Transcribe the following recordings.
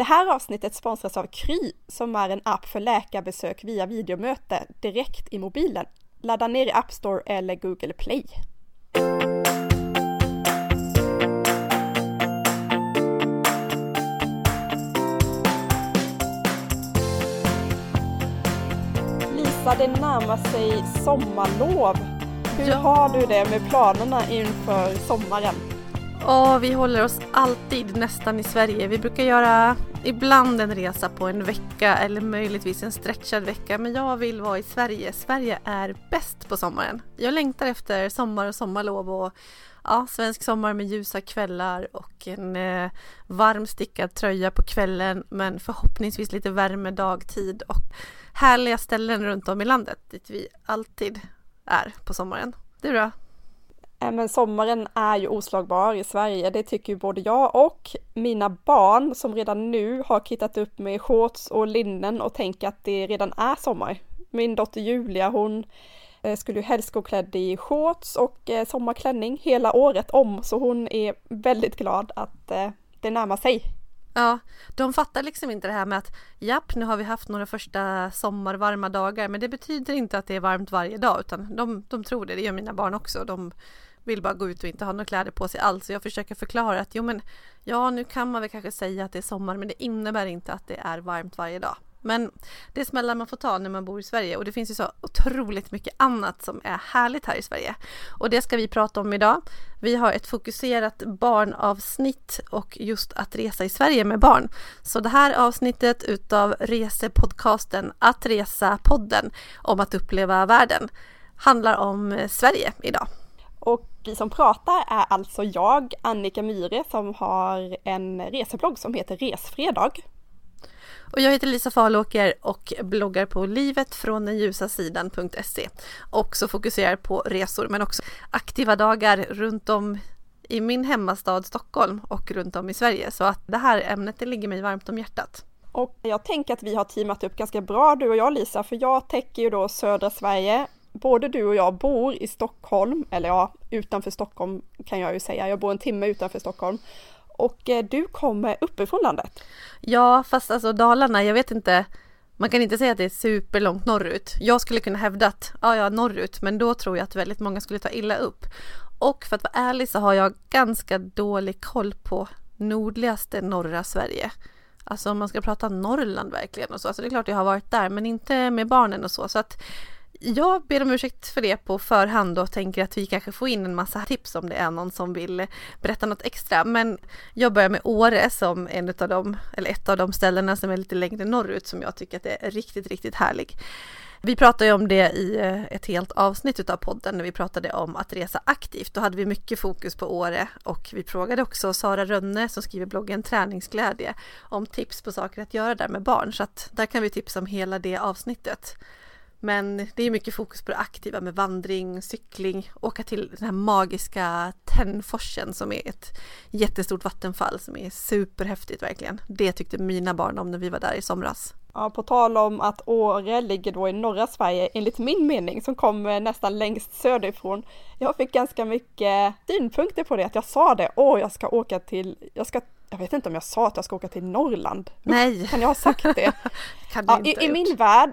Det här avsnittet sponsras av Kry som är en app för läkarbesök via videomöte direkt i mobilen. Ladda ner i App Store eller Google Play. Lisa, det närmar sig sommarlov. Hur Ja. har du det med planerna inför sommaren? Ja, vi håller oss alltid nästan i Sverige. Vi brukar göra ibland en resa på en vecka eller möjligtvis en stretchad vecka. Men jag vill vara i Sverige. Sverige är bäst på sommaren. Jag längtar efter sommar och sommarlov och ja, svensk sommar med ljusa kvällar och en eh, varm stickad tröja på kvällen men förhoppningsvis lite värme dagtid och härliga ställen runt om i landet dit vi alltid är på sommaren. Du då? Eh, men sommaren är ju oslagbar i Sverige, det tycker ju både jag och mina barn som redan nu har kittat upp med shorts och linnen och tänker att det redan är sommar. Min dotter Julia hon eh, skulle ju helst gå klädd i shorts och eh, sommarklänning hela året om så hon är väldigt glad att det närmar sig. Ja, de fattar liksom inte det här med att japp, nu har vi haft några första sommarvarma dagar, men det betyder inte att det är varmt varje dag, utan de, de tror det, det gör mina barn också. De vill bara gå ut och inte ha några kläder på sig alls. Så jag försöker förklara att jo men, ja nu kan man väl kanske säga att det är sommar, men det innebär inte att det är varmt varje dag. Men det är smällar man får ta när man bor i Sverige och det finns ju så otroligt mycket annat som är härligt här i Sverige. Och det ska vi prata om idag. Vi har ett fokuserat barnavsnitt och just att resa i Sverige med barn. Så det här avsnittet utav resepodcasten Att resa-podden om att uppleva världen handlar om eh, Sverige idag. Och vi som pratar är alltså jag, Annika Myhre, som har en reseblogg som heter Resfredag. Och jag heter Lisa Falåker och bloggar på livetfråndenljusasidan.se och så fokuserar på resor men också aktiva dagar runt om i min hemmastad Stockholm och runt om i Sverige. Så att det här ämnet det ligger mig varmt om hjärtat. Och jag tänker att vi har teamat upp ganska bra du och jag Lisa, för jag täcker ju då södra Sverige. Både du och jag bor i Stockholm, eller ja, utanför Stockholm kan jag ju säga. Jag bor en timme utanför Stockholm. Och eh, du kommer uppifrån landet. Ja, fast alltså Dalarna, jag vet inte. Man kan inte säga att det är superlångt norrut. Jag skulle kunna hävda att, ja, ja, norrut, men då tror jag att väldigt många skulle ta illa upp. Och för att vara ärlig så har jag ganska dålig koll på nordligaste norra Sverige. Alltså om man ska prata Norrland verkligen och så. Alltså det är klart jag har varit där, men inte med barnen och så. Så att jag ber om ursäkt för det på förhand och tänker att vi kanske får in en massa tips om det är någon som vill berätta något extra. Men jag börjar med Åre som en av dem, eller ett av de ställena som är lite längre norrut som jag tycker att det är riktigt, riktigt härlig. Vi pratade ju om det i eh, ett helt avsnitt av podden när vi pratade om att resa aktivt. Då hade vi mycket fokus på Åre och vi frågade också Sara Rönne som skriver bloggen Träningsglädje om tips på saker att göra där med barn. Så att där kan vi tipsa om hela det avsnittet. Men det är mycket fokus på det aktiva med vandring, cykling, åka till den här magiska Tännforsen som är ett jättestort vattenfall som är superhäftigt verkligen. Det tyckte mina barn om när vi var där i somras. Ja, på tal om att Åre ligger då i norra Sverige, enligt min mening, som kommer nästan längst söderifrån. Jag fick ganska mycket synpunkter på det, att jag sa det, åh, jag ska åka till, jag ska jag vet inte om jag sa att jag ska åka till Norrland. Nej. Kan jag ha sagt det? Kan du ja, inte i, I min värld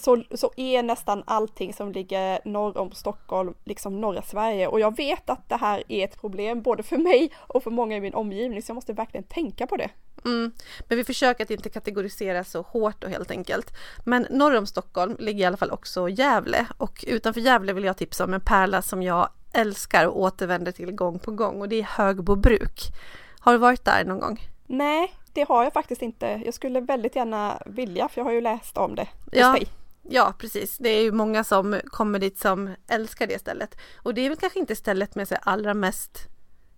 så, så är nästan allting som ligger norr om Stockholm liksom norra Sverige och jag vet att det här är ett problem både för mig och för många i min omgivning så jag måste verkligen tänka på det. Mm. Men vi försöker att inte kategorisera så hårt och helt enkelt. Men norr om Stockholm ligger i alla fall också Gävle och utanför Gävle vill jag tipsa om en pärla som jag älskar och återvänder till gång på gång och det är Högbobruk. Har du varit där någon gång? Nej, det har jag faktiskt inte. Jag skulle väldigt gärna vilja för jag har ju läst om det Ja. dig. Ja, precis. Det är ju många som kommer dit som älskar det stället. Och det är väl kanske inte stället med sig allra mest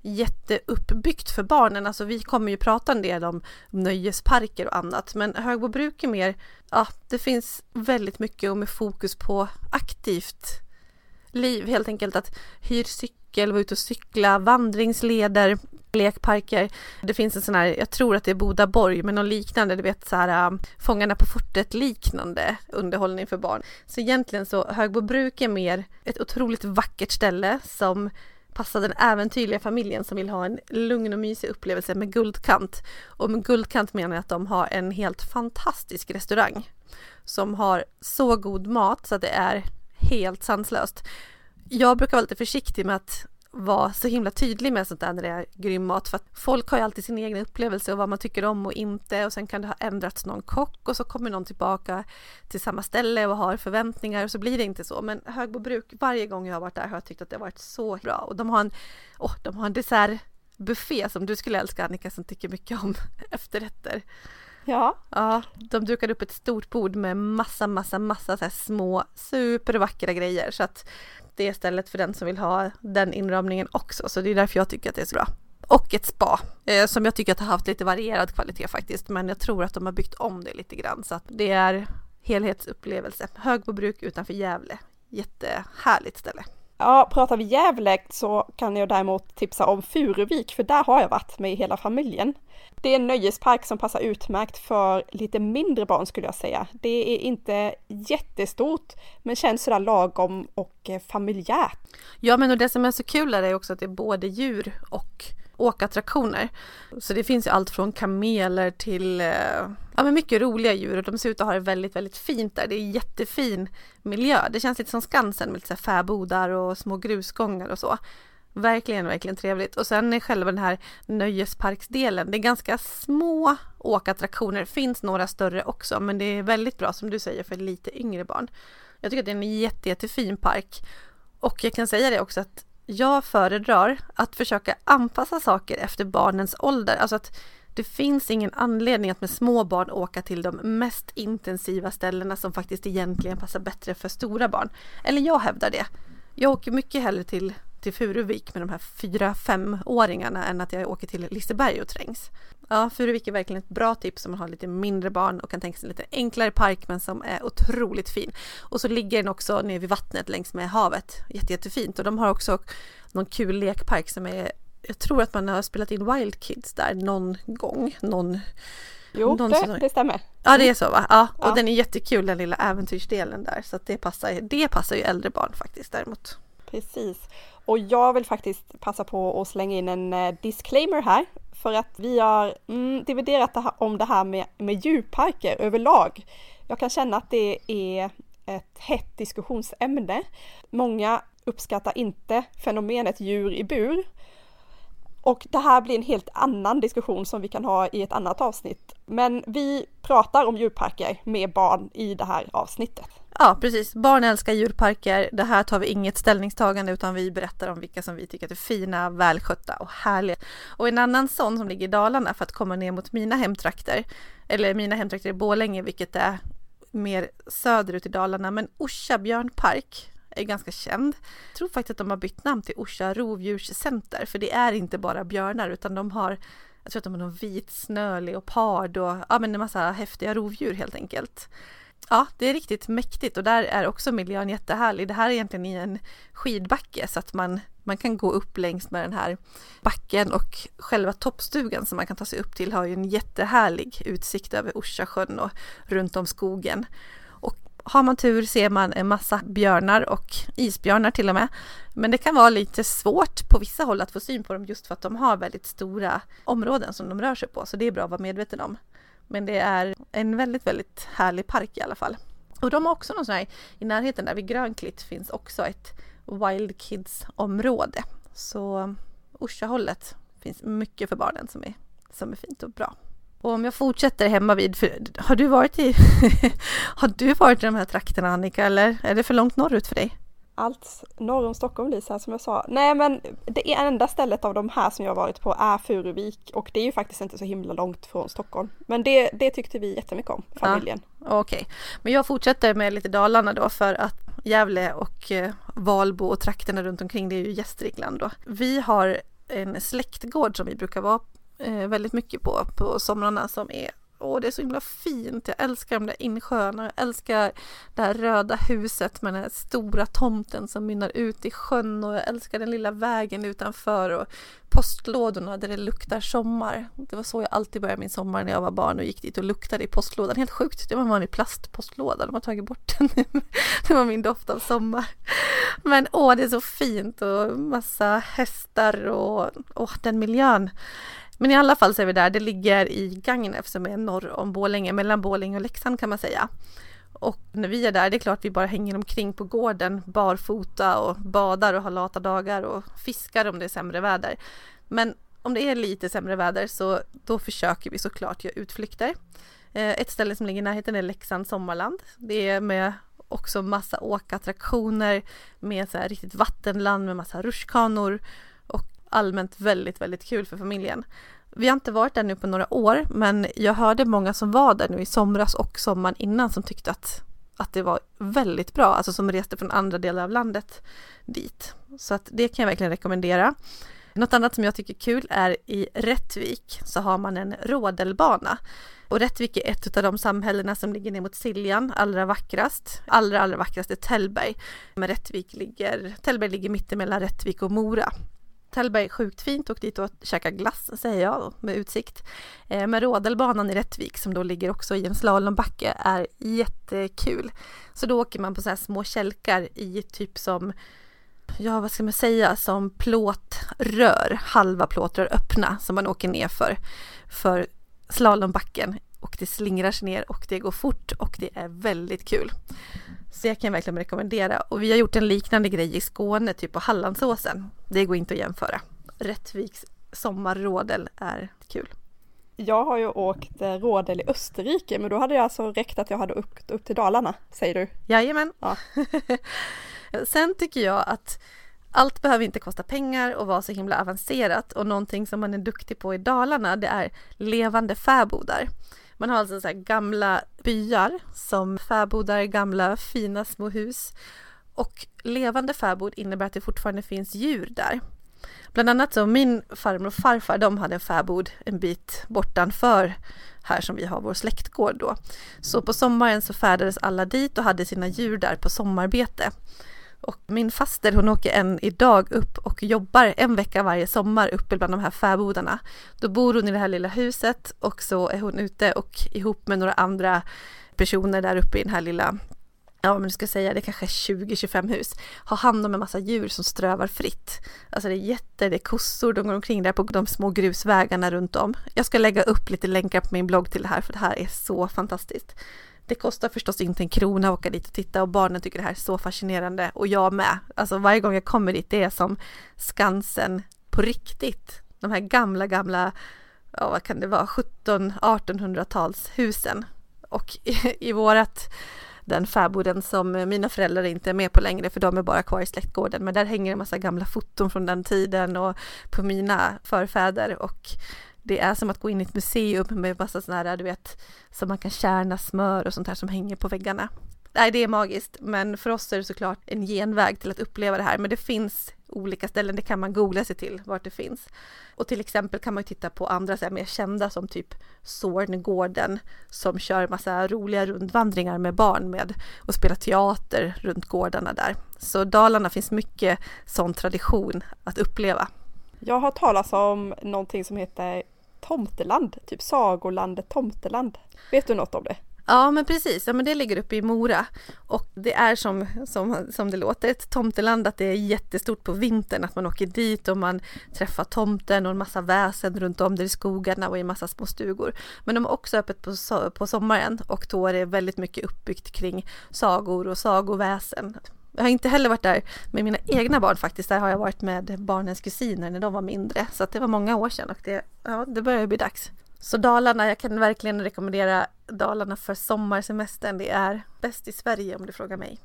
jätteuppbyggt för barnen. Alltså vi kommer ju prata en del om nöjesparker och annat. Men Högbobruk är mer, ja, det finns väldigt mycket och med fokus på aktivt liv. Helt enkelt att hyr cykel, vara ute och cykla, vandringsleder, lekparker. Det finns en sån här, jag tror att det är Bodaborg, men någon liknande, du vet så här äh, Fångarna på fortet liknande underhållning för barn. Så egentligen så Högbobruk är mer ett otroligt vackert ställe som passar den äventyrliga familjen som vill ha en lugn och mysig upplevelse med Guldkant. Och med Guldkant menar jag att de har en helt fantastisk restaurang som har så god mat så att det är helt sanslöst. Jag brukar vara lite försiktig med att vara så himla tydlig med sånt där när det är grym mat för att folk har ju alltid sin egen upplevelse och vad man tycker om och inte och sen kan det ha ändrats någon kock och så kommer någon tillbaka till samma ställe och har förväntningar och så blir det inte så men Högbo bruk, varje gång jag har varit där har jag tyckt att det har varit så bra och de har en, oh, de har en dessertbuffé som du skulle älska Annika som tycker mycket om efterrätter. Ja. Ja, de dukade upp ett stort bord med massa, massa, massa så här små supervackra grejer så att det är stället för den som vill ha den inramningen också. Så det är därför jag tycker att det är så bra. Och ett spa eh, som jag tycker att har haft lite varierad kvalitet faktiskt. Men jag tror att de har byggt om det lite grann så att det är helhetsupplevelse. Högbobruk utanför Gävle. Jättehärligt ställe. Ja, pratar vi Gävle så kan jag däremot tipsa om Furuvik, för där har jag varit med hela familjen. Det är en nöjespark som passar utmärkt för lite mindre barn skulle jag säga. Det är inte jättestort, men känns sådär lagom och eh, familjärt. Ja, men och det som är så kul är också att det är både djur och åkattraktioner. Så det finns ju allt från kameler till eh, ja, men mycket roliga djur och de ser ut att ha det väldigt, väldigt fint där. Det är jättefin miljö. Det känns lite som Skansen med lite fäbodar och små grusgångar och så. Verkligen, verkligen trevligt. Och sen är själva den här nöjesparksdelen, det är ganska små åkattraktioner. Det finns några större också, men det är väldigt bra som du säger för lite yngre barn. Jag tycker att det är en jätte, jättefin park. Och jag kan säga det också att jag föredrar att försöka anpassa saker efter barnens ålder. Alltså att det finns ingen anledning att med små barn åka till de mest intensiva ställena som faktiskt egentligen passar bättre för stora barn. Eller jag hävdar det. Jag åker mycket hellre till, till Furuvik med de här fyra femåringarna än att jag åker till Liseberg och trängs. Ja, Furuvik är verkligen ett bra tips om man har lite mindre barn och kan tänka sig en lite enklare park men som är otroligt fin. Och så ligger den också nere vid vattnet längs med havet. Jätte, jättefint och de har också någon kul lekpark som är jag tror att man har spelat in Wild Kids där någon gång. Någon, jo, någon det, det, stämmer. Ja, det är så va? Ja, och ja. den är jättekul den lilla äventyrsdelen där. Så att det passar, det passar ju äldre barn faktiskt däremot. Precis. Och jag vill faktiskt passa på att slänga in en eh, disclaimer här. För att vi har mm, dividerat det här, om det här med, med djurparker överlag. Jag kan känna att det är ett hett diskussionsämne. Många uppskattar inte fenomenet djur i bur. Och det här blir en helt annan diskussion som vi kan ha i ett annat avsnitt. Men vi pratar om djurparker med barn i det här avsnittet. Ja, precis. Barn älskar djurparker. Det här tar vi inget ställningstagande utan vi berättar om vilka som vi tycker är fina, välskötta och härliga. Och en annan sån som ligger i Dalarna för att komma ner mot mina hemtrakter, eller mina hemtrakter i Bålänge, vilket är mer söderut i Dalarna, men Orsa björnpark är ganska känd. Jag tror faktiskt att de har bytt namn till Orsa rovdjurscenter för det är inte bara björnar utan de har jag tror att de har någon vit snö, leopard och ja, men en massa häftiga rovdjur helt enkelt. Ja, det är riktigt mäktigt och där är också miljön jättehärlig. Det här är egentligen i en skidbacke så att man, man kan gå upp längs med den här backen och själva toppstugan som man kan ta sig upp till har ju en jättehärlig utsikt över Orsasjön och runt om skogen har man tur ser man en massa björnar och isbjörnar till och med. Men det kan vara lite svårt på vissa håll att få syn på dem just för att de har väldigt stora områden som de rör sig på. Så det är bra att vara medveten om. Men det är en väldigt, väldigt härlig park i alla fall. Och de har också någon sån här, i närheten där vid Grönklitt finns också ett Wild Kids område. Så Orsa-hållet finns mycket för barnen som är, som är fint och bra. Och om jag fortsätter hemma vid, har du varit i, har du varit i de här trakterna Annika eller är det för långt norrut för dig? Allt norr om Stockholm Lisa som jag sa. Nej men det enda stället av de här som jag varit på är Furuvik och det är ju faktiskt inte så himla långt från Stockholm. Men det, det tyckte vi jättemycket om, familjen. Ja, Okej, okay. men jag fortsätter med lite Dalarna då för att Gävle och eh, Valbo och trakterna runt omkring det är ju Gästrikland då. Vi har en släktgård som vi brukar vara Eh, väldigt mycket på på somrarna som är åh det är så himla fint. Jag älskar de där insjöarna. Jag älskar det här röda huset med den här stora tomten som mynnar ut i sjön och jag älskar den lilla vägen utanför och postlådorna där det luktar sommar. Det var så jag alltid började min sommar när jag var barn och gick dit och luktade i postlådan. Helt sjukt, det var en vanlig plastpostlåda. De har tagit bort den nu. Det var min doft av sommar. Men åh, det är så fint och massa hästar och åh, den miljön. Men i alla fall så är vi där. Det ligger i Gagnef som är norr om Bålänge, mellan Bålänge och Leksand kan man säga. Och när vi är där, det är klart vi bara hänger omkring på gården barfota och badar och har lata dagar och fiskar om det är sämre väder. Men om det är lite sämre väder så då försöker vi såklart göra utflykter. Eh, ett ställe som ligger i närheten är Leksand Sommarland. Det är med också massa åkattraktioner med så här riktigt vattenland med massa rutschkanor allmänt väldigt, väldigt kul för familjen. Vi har inte varit där nu på några år, men jag hörde många som var där nu i somras och sommaren innan som tyckte att, att det var väldigt bra, alltså som reste från andra delar av landet dit. Så att det kan jag verkligen rekommendera. Något annat som jag tycker är kul är i Rättvik så har man en rådelbana. Och Rättvik är ett av de samhällena som ligger ner mot Siljan, allra vackrast. Allra, allra vackrast är Tällberg. Men Rättvik ligger, Tällberg ligger mittemellan Rättvik och Mora. Tällberg sjukt fint, åk dit och käka glass säger jag med utsikt. Eh, men Rådelbanan i Rättvik som då ligger också i en slalombacke är jättekul. Så då åker man på så här små kälkar i typ som ja vad ska man säga, som plåtrör, halva plåtrör öppna som man åker ner för, för slalombacken och det slingrar sig ner och det går fort och det är väldigt kul. Så jag kan verkligen rekommendera och vi har gjort en liknande grej i Skåne, typ på Hallandsåsen. Det går inte att jämföra. Rättviks sommarrådel är kul. Jag har ju åkt eh, rådel i Österrike men då hade jag alltså räckt att jag hade åkt upp till Dalarna, säger du? Jajamän. Ja. Sen tycker jag att allt behöver inte kosta pengar och vara så himla avancerat och någonting som man är duktig på i Dalarna det är levande fäbodar. Man har alltså så gamla byar som fäbodar, gamla fina små hus och levande fäbod innebär att det fortfarande finns djur där. Bland annat så min farmor och farfar de hade en fäbod en bit bortanför här som vi har vår släktgård då. Så på sommaren så färdades alla dit och hade sina djur där på sommarbete. Och min faster hon åker än idag upp och jobbar en vecka varje sommar uppe bland de här fäbodarna. Då bor hon i det här lilla huset och så är hon ute och ihop med några andra personer där uppe i den här lilla ja men du ska säga det är kanske 20-25 hus, har hand om en massa djur som strövar fritt. Alltså det är jätter, det är kossor, de går omkring där på de små grusvägarna runt om. Jag ska lägga upp lite länkar på min blogg till det här för det här är så fantastiskt. Det kostar förstås inte en krona att åka dit och titta och barnen tycker det här är så fascinerande och jag med. Alltså varje gång jag kommer dit det är som Skansen på riktigt. De här gamla, gamla, ja vad kan det vara, 17 1800-talshusen. Och i, i vårat den fäboden som mina föräldrar inte är med på längre för de är bara kvar i släktgården. Men där hänger en massa gamla foton från den tiden och på mina förfäder och det är som att gå in i ett museum med massa sådana här, du vet, som man kan kärna smör och sånt här som hänger på väggarna. Nej, det är magiskt, men för oss är det såklart en genväg till att uppleva det här. Men det finns olika ställen, det kan man googla sig till vart det finns. Och till exempel kan man titta på andra så här, mer kända som typ Sorngården som kör massa roliga rundvandringar med barn med och spelar teater runt gårdarna där. Så Dalarna finns mycket sån tradition att uppleva. Jag har talat om någonting som heter Tomteland, typ Sagolandet Tomteland. Vet du något om det? Ja men precis, ja, men det ligger uppe i Mora och det är som, som, som det låter ett tomteland att det är jättestort på vintern att man åker dit och man träffar tomten och en massa väsen runt om där i skogarna och i en massa små stugor. Men de är också öppet på, på sommaren och då är det väldigt mycket uppbyggt kring sagor och sagoväsen. Jag har inte heller varit där med mina egna barn faktiskt. Där har jag varit med barnens kusiner när de var mindre. Så att det var många år sedan och det, ja, det börjar bli dags. Så Dalarna, jag kan verkligen rekommendera Dalarna för sommarsemestern. Det är bäst i Sverige om du frågar mig.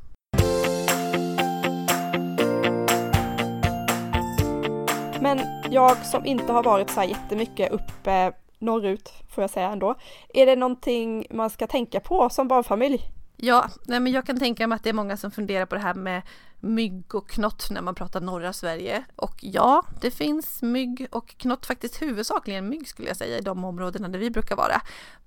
Men jag som inte har varit så här jättemycket uppe norrut, får jag säga ändå. Är det någonting man ska tänka på som barnfamilj Ja, nej men jag kan tänka mig att det är många som funderar på det här med mygg och knott när man pratar norra Sverige. Och ja, det finns mygg och knott, faktiskt huvudsakligen mygg skulle jag säga i de områdena där vi brukar vara.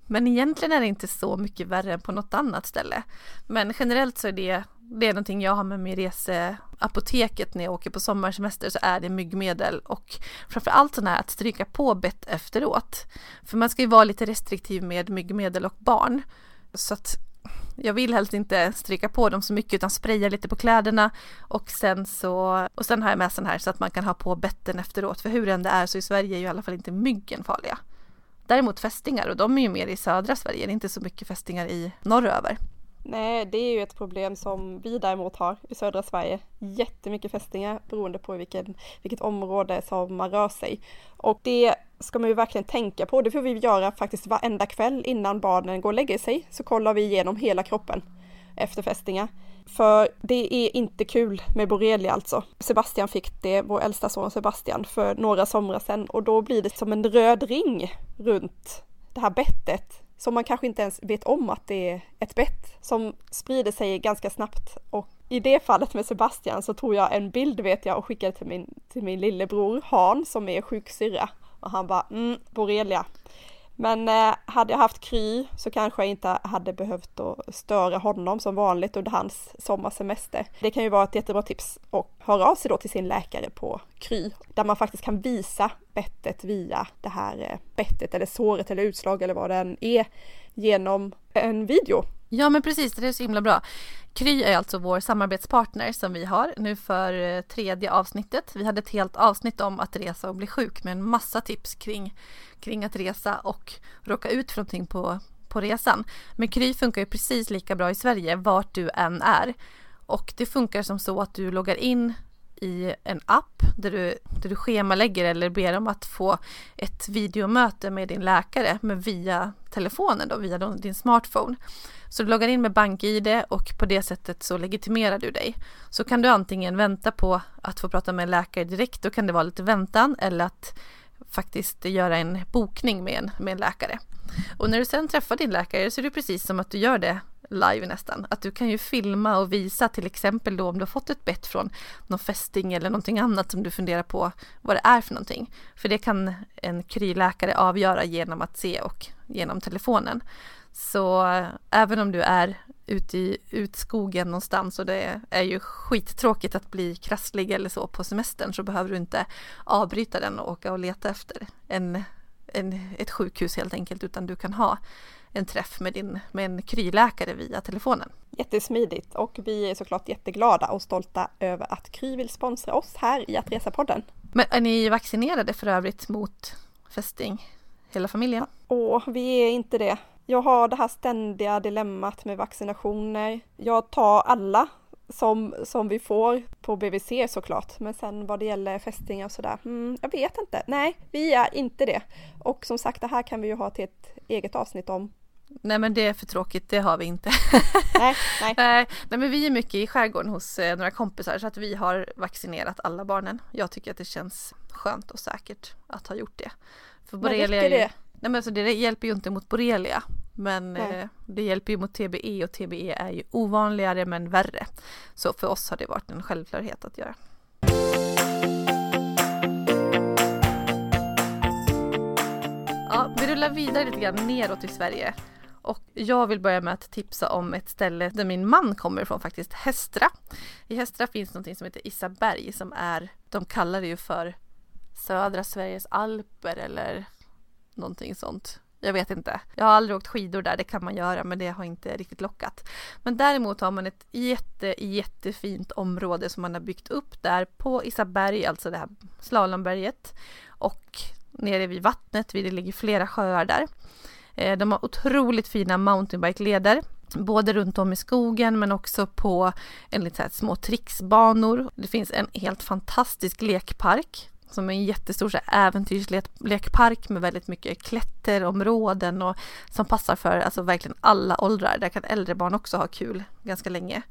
Men egentligen är det inte så mycket värre än på något annat ställe. Men generellt så är det, det är någonting jag har med mig reseapoteket när jag åker på sommarsemester så är det myggmedel och framförallt sådana här att stryka på bett efteråt. För man ska ju vara lite restriktiv med myggmedel och barn. Så att jag vill helst inte stryka på dem så mycket utan spraya lite på kläderna och sen så och sen har jag med sån här så att man kan ha på betten efteråt för hur än det är så i Sverige är ju i alla fall inte myggen farliga. Däremot fästingar och de är ju mer i södra Sverige, det är inte så mycket fästingar i norröver. Nej, det är ju ett problem som vi däremot har i södra Sverige. Jättemycket fästingar beroende på vilken, vilket område som man rör sig. Och det ska man ju verkligen tänka på. Det får vi göra faktiskt varenda kväll innan barnen går och lägger sig. Så kollar vi igenom hela kroppen efter fästingar. För det är inte kul med borrelia alltså. Sebastian fick det, vår äldsta son Sebastian, för några somrar sedan och då blir det som en röd ring runt det här bettet som man kanske inte ens vet om att det är ett bett som sprider sig ganska snabbt och i det fallet med Sebastian så tog jag en bild vet jag och skickade till min, till min lillebror Han som är sjuksyrra och han bara mm, borrelia. Men eh, hade jag haft Kry så kanske jag inte hade behövt att störa honom som vanligt under hans sommarsemester. Det kan ju vara ett jättebra tips och höra av sig då till sin läkare på Kry där man faktiskt kan visa bettet via det här eh, bettet eller såret eller utslag eller vad det än är genom en video. Ja men precis, det är så himla bra. Kry är alltså vår samarbetspartner som vi har nu för eh, tredje avsnittet. Vi hade ett helt avsnitt om att resa och bli sjuk med en massa tips kring, kring att resa och råka ut för någonting på, på resan. Men Kry funkar ju precis lika bra i Sverige vart du än är. Och det funkar som så att du loggar in i en app där du, där du schemalägger eller ber om att få ett videomöte med din läkare men via telefonen då, via din smartphone. Så du loggar in med BankID och på det sättet så legitimerar du dig. Så kan du antingen vänta på att få prata med en läkare direkt, då kan det vara lite väntan eller att faktiskt göra en bokning med en, med en läkare. Och när du sen träffar din läkare så är det precis som att du gör det live nästan. Att du kan ju filma och visa till exempel då om du har fått ett bett från någon fästing eller någonting annat som du funderar på vad det är för någonting. För det kan en kryläkare avgöra genom att se och genom telefonen. Så eh, även om du är ute i utskogen någonstans och det är ju skittråkigt att bli krasslig eller så på semestern så behöver du inte avbryta den och åka och leta efter en, en, ett sjukhus helt enkelt utan du kan ha en träff med, din, med en kryläkare via telefonen. Jättesmidigt och vi är såklart jätteglada och stolta över att Kry vill sponsra oss här i Att Resa-podden. Men är ni vaccinerade för övrigt mot fästing? Hela familjen? Åh, vi är inte det. Jag har det här ständiga dilemmat med vaccinationer. Jag tar alla som, som vi får på BVC såklart. Men sen vad det gäller fästingar och sådär, mm, jag vet inte. Nej, vi är inte det. Och som sagt, det här kan vi ju ha till ett eget avsnitt om. Nej men det är för tråkigt, det har vi inte. nej, nej. nej, men vi är mycket i skärgården hos eh, några kompisar så att vi har vaccinerat alla barnen. Jag tycker att det känns skönt och säkert att ha gjort det. För borrelia men det? Nej men alltså det hjälper ju inte mot borrelia. Men eh, det hjälper ju mot TBE och TBE är ju ovanligare men värre. Så för oss har det varit en självklarhet att göra. Ja, vi rullar vidare lite grann neråt i Sverige. Och jag vill börja med att tipsa om ett ställe där min man kommer ifrån faktiskt, Hästra. I Hästra finns någonting som heter Isaberg som är, de kallar det ju för södra Sveriges alper eller någonting sånt. Jag vet inte. Jag har aldrig åkt skidor där, det kan man göra men det har inte riktigt lockat. Men däremot har man ett jätte, jättefint område som man har byggt upp där på Isaberg, alltså det här slalomberget. Och nere vid vattnet, det ligger flera sjöar där. Eh, de har otroligt fina mountainbike-leder både runt om i skogen men också på en lite små tricksbanor. Det finns en helt fantastisk lekpark som är en jättestor äventyrslekpark med väldigt mycket klätterområden och som passar för alltså verkligen alla åldrar. Där kan äldre barn också ha kul ganska länge.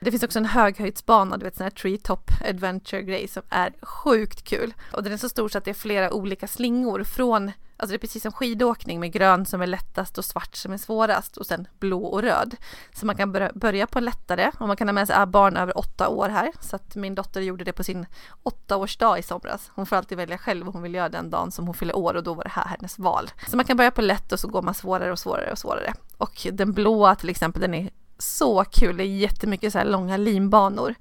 Det finns också en höghöjdsbana, du vet sån här treetop adventure grej som är sjukt kul. Och den är så stor så att det är flera olika slingor från Alltså det är precis som skidåkning med grön som är lättast och svart som är svårast och sen blå och röd. Så man kan börja på lättare och man kan ha med sig äh, barn över åtta år här. Så att min dotter gjorde det på sin åttaårsdag i somras. Hon får alltid välja själv vad hon vill göra den dagen som hon fyller år och då var det här hennes val. Så man kan börja på lätt och så går man svårare och svårare och svårare. Och den blåa till exempel, den är så kul. Det är jättemycket så här långa linbanor.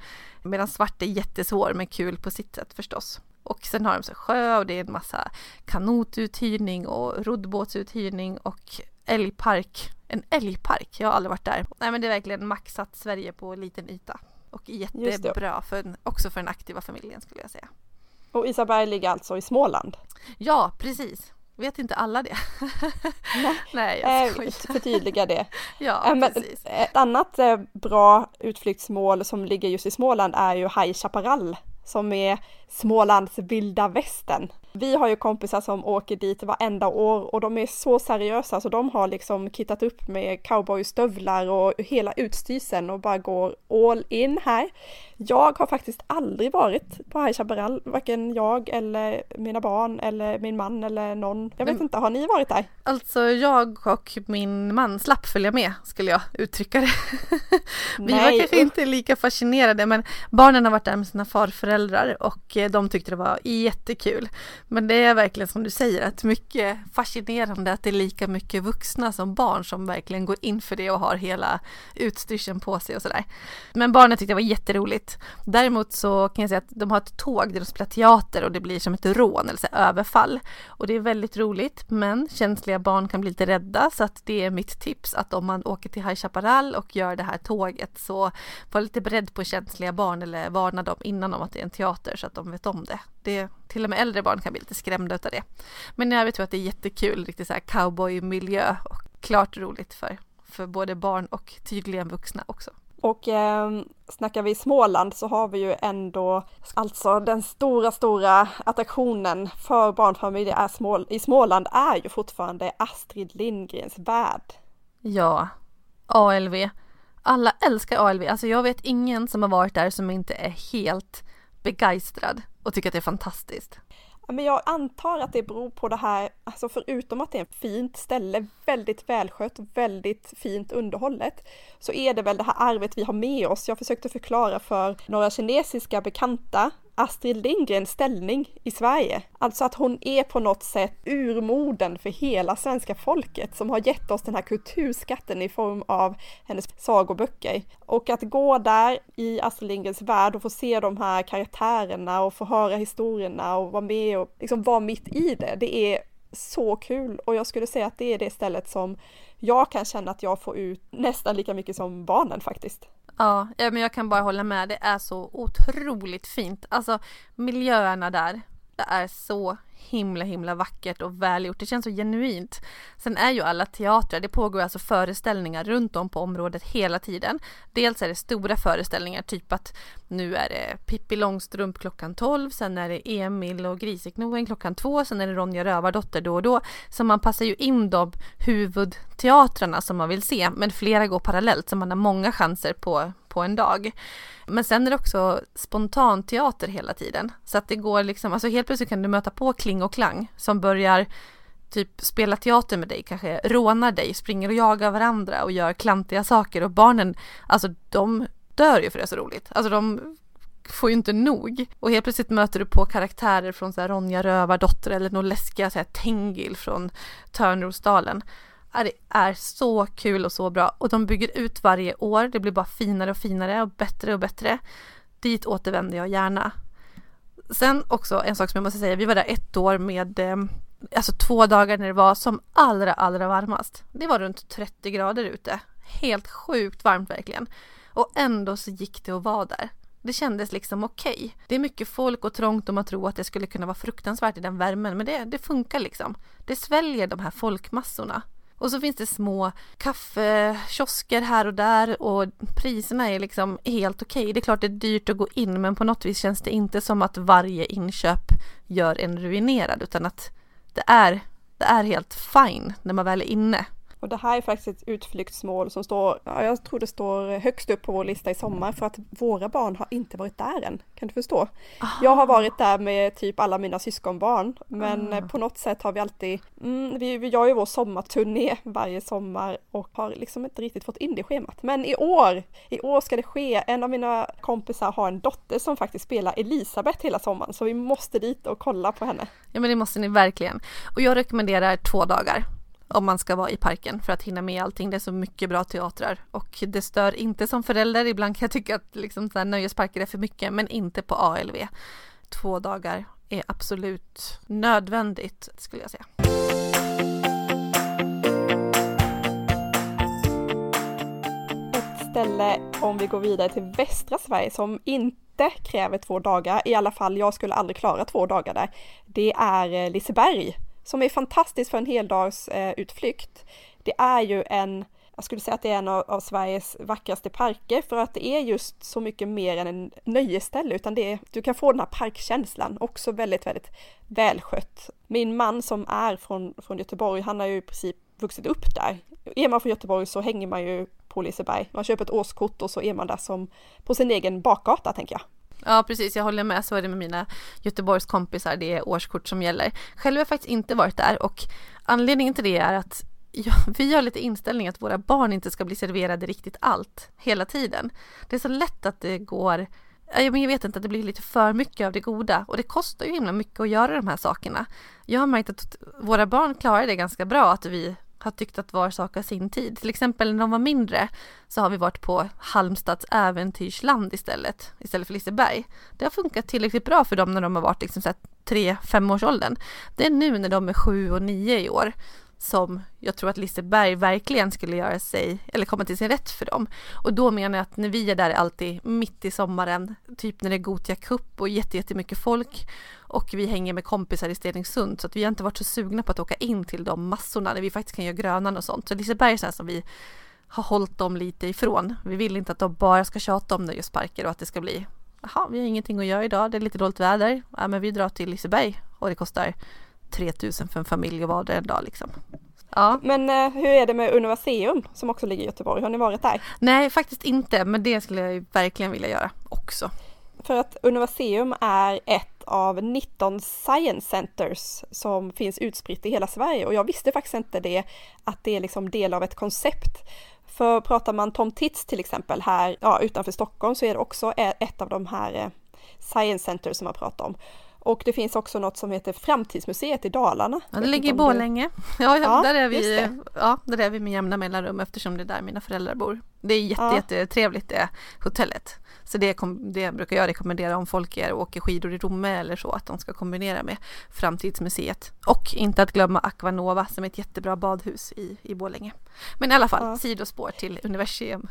Medan svart är jättesvår men kul på sitt sätt förstås. Och sen har de så sjö och det är en massa kanotuthyrning och roddbåtsuthyrning och älgpark. En älgpark, jag har aldrig varit där. Nej men det är verkligen maxat Sverige på en liten yta. Och jättebra för, också för den aktiva familjen skulle jag säga. Och Isaberg ligger alltså i Småland? Ja, precis. Vet inte alla det? Nej, Nej jag eh, förtydliga det. ja, eh, precis. Ett annat eh, bra utflyktsmål som ligger just i Småland är ju High Chaparral som är Smålands vilda västern. Vi har ju kompisar som åker dit varenda år och de är så seriösa så de har liksom kittat upp med cowboystövlar och hela utstyrseln och bara går all in här. Jag har faktiskt aldrig varit på High Chaparral, varken jag eller mina barn eller min man eller någon. Jag vet inte, har ni varit där? Alltså jag och min man slapp följa med skulle jag uttrycka det. Vi Nej. var kanske inte lika fascinerade men barnen har varit där med sina farföräldrar och eh, de tyckte det var jättekul. Men det är verkligen som du säger att mycket fascinerande att det är lika mycket vuxna som barn som verkligen går in för det och har hela utstyrseln på sig och sådär. Men barnen tyckte det var jätteroligt. Däremot så kan jag säga att de har ett tåg där de spelar teater och det blir som ett rån eller så överfall. Och det är väldigt roligt men känsliga barn kan bli lite rädda så att det är mitt tips att om man åker till High Chaparral och gör det här tåget så var lite beredd på känsliga barn eller varna dem innan om att det är en teater så att de vet om det. det till och med äldre barn kan bli lite skrämda av det. Men jag tror att det är jättekul, riktigt så här cowboymiljö och klart roligt för, för både barn och tydligen vuxna också. Och eh, snackar vi Småland så har vi ju ändå alltså den stora, stora attraktionen för barnfamiljer är Smål i Småland är ju fortfarande Astrid Lindgrens värld. Ja, ALV. Alla älskar ALV. Alltså jag vet ingen som har varit där som inte är helt begeistrad och tycker att det är fantastiskt. Men jag antar att det beror på det här, alltså förutom att det är ett fint ställe, väldigt välskött, väldigt fint underhållet, så är det väl det här arvet vi har med oss. Jag försökte förklara för några kinesiska bekanta Astrid Lindgrens ställning i Sverige. Alltså att hon är på något sätt urmoden för hela svenska folket som har gett oss den här kulturskatten i form av hennes sagoböcker. Och att gå där i Astrid Lindgrens värld och få se de här karaktärerna och få höra historierna och vara med och liksom vara mitt i det, det är så kul och jag skulle säga att det är det stället som jag kan känna att jag får ut nästan lika mycket som barnen faktiskt. Ja, men jag kan bara hålla med. Det är så otroligt fint. Alltså miljöerna där. Det är så himla himla vackert och välgjort. Det känns så genuint. Sen är ju alla teatrar, det pågår alltså föreställningar runt om på området hela tiden. Dels är det stora föreställningar, typ att nu är det Pippi Långstrump klockan 12, sen är det Emil och Griseknoen klockan 2, sen är det Ronja Rövardotter då och då. Så man passar ju in de huvudteatrarna som man vill se, men flera går parallellt så man har många chanser på, på en dag. Men sen är det också spontanteater hela tiden. Så att det går liksom, alltså helt plötsligt kan du möta på Kling och Klang som börjar typ spela teater med dig, kanske rånar dig, springer och jagar varandra och gör klantiga saker och barnen, alltså de dör ju för det är så roligt. Alltså de får ju inte nog. Och helt plötsligt möter du på karaktärer från så här Ronja Rövardotter eller några läskiga så här Tengil från Törnrosdalen det är så kul och så bra och de bygger ut varje år. Det blir bara finare och finare och bättre och bättre. Dit återvänder jag gärna. Sen också en sak som jag måste säga, vi var där ett år med eh, alltså två dagar när det var som allra, allra varmast. Det var runt 30 grader ute. Helt sjukt varmt verkligen. Och ändå så gick det att vara där. Det kändes liksom okej. Okay. Det är mycket folk och trångt och man tror att det skulle kunna vara fruktansvärt i den värmen, men det, det funkar liksom. Det sväljer de här folkmassorna. Och så finns det små kaffekiosker här och där och priserna är liksom helt okej. Okay. Det är klart det är dyrt att gå in men på något vis känns det inte som att varje inköp gör en ruinerad utan att det är, det är helt fine när man väl är inne. Och det här är faktiskt ett utflyktsmål som står, ja, jag tror det står högst upp på vår lista i sommar för att våra barn har inte varit där än. Kan du förstå? Aha. Jag har varit där med typ alla mina syskonbarn men mm. på något sätt har vi alltid, mm, vi, vi gör ju vår sommarturné varje sommar och har liksom inte riktigt fått in det schemat. Men i år, i år ska det ske. En av mina kompisar har en dotter som faktiskt spelar Elisabeth hela sommaren så vi måste dit och kolla på henne. Ja men det måste ni verkligen. Och jag rekommenderar två dagar om man ska vara i parken för att hinna med allting. Det är så mycket bra teatrar och det stör inte som förälder. Ibland kan jag tycka att liksom så här nöjesparker är för mycket, men inte på ALV. Två dagar är absolut nödvändigt skulle jag säga. Ett ställe om vi går vidare till västra Sverige som inte kräver två dagar, i alla fall jag skulle aldrig klara två dagar där, det är eh, Liseberg som är fantastiskt för en heldagsutflykt. Eh, det är ju en, jag skulle säga att det är en av, av, Sveriges vackraste parker för att det är just så mycket mer än en nöjesställe utan det är, du kan få den här parkkänslan, också väldigt, väldigt välskött. Min man som är från, från Göteborg, han har ju i princip vuxit upp där. Är man från Göteborg så hänger man ju på Liseberg. Man köper ett årskort och så är man där som på sin egen bakgata tänker jag. Ja precis, jag håller med. Så är det med mina Göteborgskompisar. Det är årskort som gäller. Själv har jag faktiskt inte varit där och anledningen till det är att ja, vi har lite inställning att våra barn inte ska bli serverade riktigt allt hela tiden. Det är så lätt att det går jag vet inte, att det blir lite för mycket av det goda och det kostar ju himla mycket att göra de här sakerna. Jag har märkt att våra barn klarar det ganska bra, att vi har tyckt att var sak har sin tid. Till exempel när de var mindre så har vi varit på Halmstads äventyrsland istället, istället för Liseberg. Det har funkat tillräckligt bra för dem när de har varit liksom så tre, fem års åldern. Det är nu när de är sju och nio i år som jag tror att Liseberg verkligen skulle göra sig, eller komma till sin rätt för dem. Och då menar jag att när vi är där alltid mitt i sommaren, typ när det är Gotia Cup och jättemycket folk och vi hänger med kompisar i Stenungsund så att vi har inte varit så sugna på att åka in till de massorna när vi faktiskt kan göra Grönan och sånt. Så Liseberg är så som vi har hållit dem lite ifrån. Vi vill inte att de bara ska tjata om nöjesparker och att det ska bli Jaha, vi har ingenting att göra idag, det är lite dåligt väder. Ja, men vi drar till Liseberg och det kostar 3000 för en familj att vara där en dag liksom. Ja. Men eh, hur är det med Universium som också ligger i Göteborg? Har ni varit där? Nej, faktiskt inte, men det skulle jag verkligen vilja göra också. För att Universium är ett av 19 science centers som finns utspritt i hela Sverige och jag visste faktiskt inte det, att det är liksom del av ett koncept. För pratar man Tom Tits till exempel här ja, utanför Stockholm så är det också e- ett av de här eh, science centers som man pratar om. Och det finns också något som heter Framtidsmuseet i Dalarna. Ja, det ligger i Borlänge. Ja, ja, där, är vi, ja, där är vi med jämna mellanrum eftersom det är där mina föräldrar bor. Det är jätte, ja. jättetrevligt det hotellet. Så det, det brukar jag rekommendera om folk är och åker skidor i Romme eller så, att de ska kombinera med Framtidsmuseet. Och inte att glömma Aquanova som är ett jättebra badhus i, i Borlänge. Men i alla fall, ja. sidospår till Universium.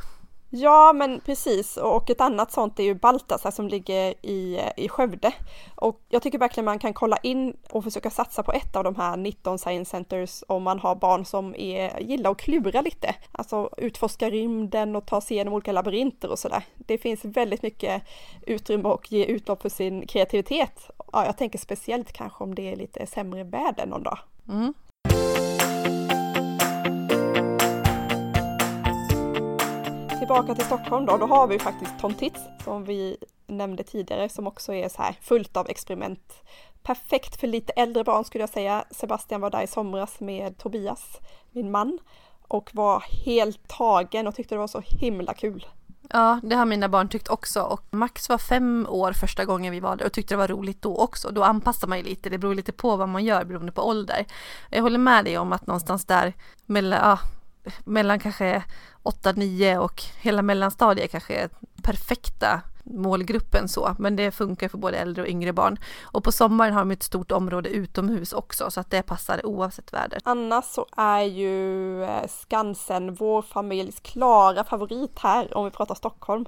Ja men precis och ett annat sånt är ju Baltasar som ligger i, i Skövde. Och jag tycker verkligen man kan kolla in och försöka satsa på ett av de här 19 science centers om man har barn som är, gillar att klura lite. Alltså utforska rymden och ta sig igenom olika labyrinter och sådär. Det finns väldigt mycket utrymme och ge utlopp för sin kreativitet. Ja, jag tänker speciellt kanske om det är lite sämre väder någon dag. Mm. Tillbaka till Stockholm då, då har vi faktiskt Tom Tits som vi nämnde tidigare som också är så här fullt av experiment. Perfekt för lite äldre barn skulle jag säga. Sebastian var där i somras med Tobias, min man, och var helt tagen och tyckte det var så himla kul. Ja, det har mina barn tyckt också och Max var fem år första gången vi var där och tyckte det var roligt då också. Då anpassar man ju lite, det beror lite på vad man gör beroende på ålder. Jag håller med dig om att någonstans där mellan, ja, mellan kanske 8-9 och hela mellanstadiet kanske är perfekta målgruppen så, men det funkar för både äldre och yngre barn. Och på sommaren har de ett stort område utomhus också så att det passar oavsett väder. Annars så är ju eh, Skansen vår familjs klara favorit här om vi pratar Stockholm.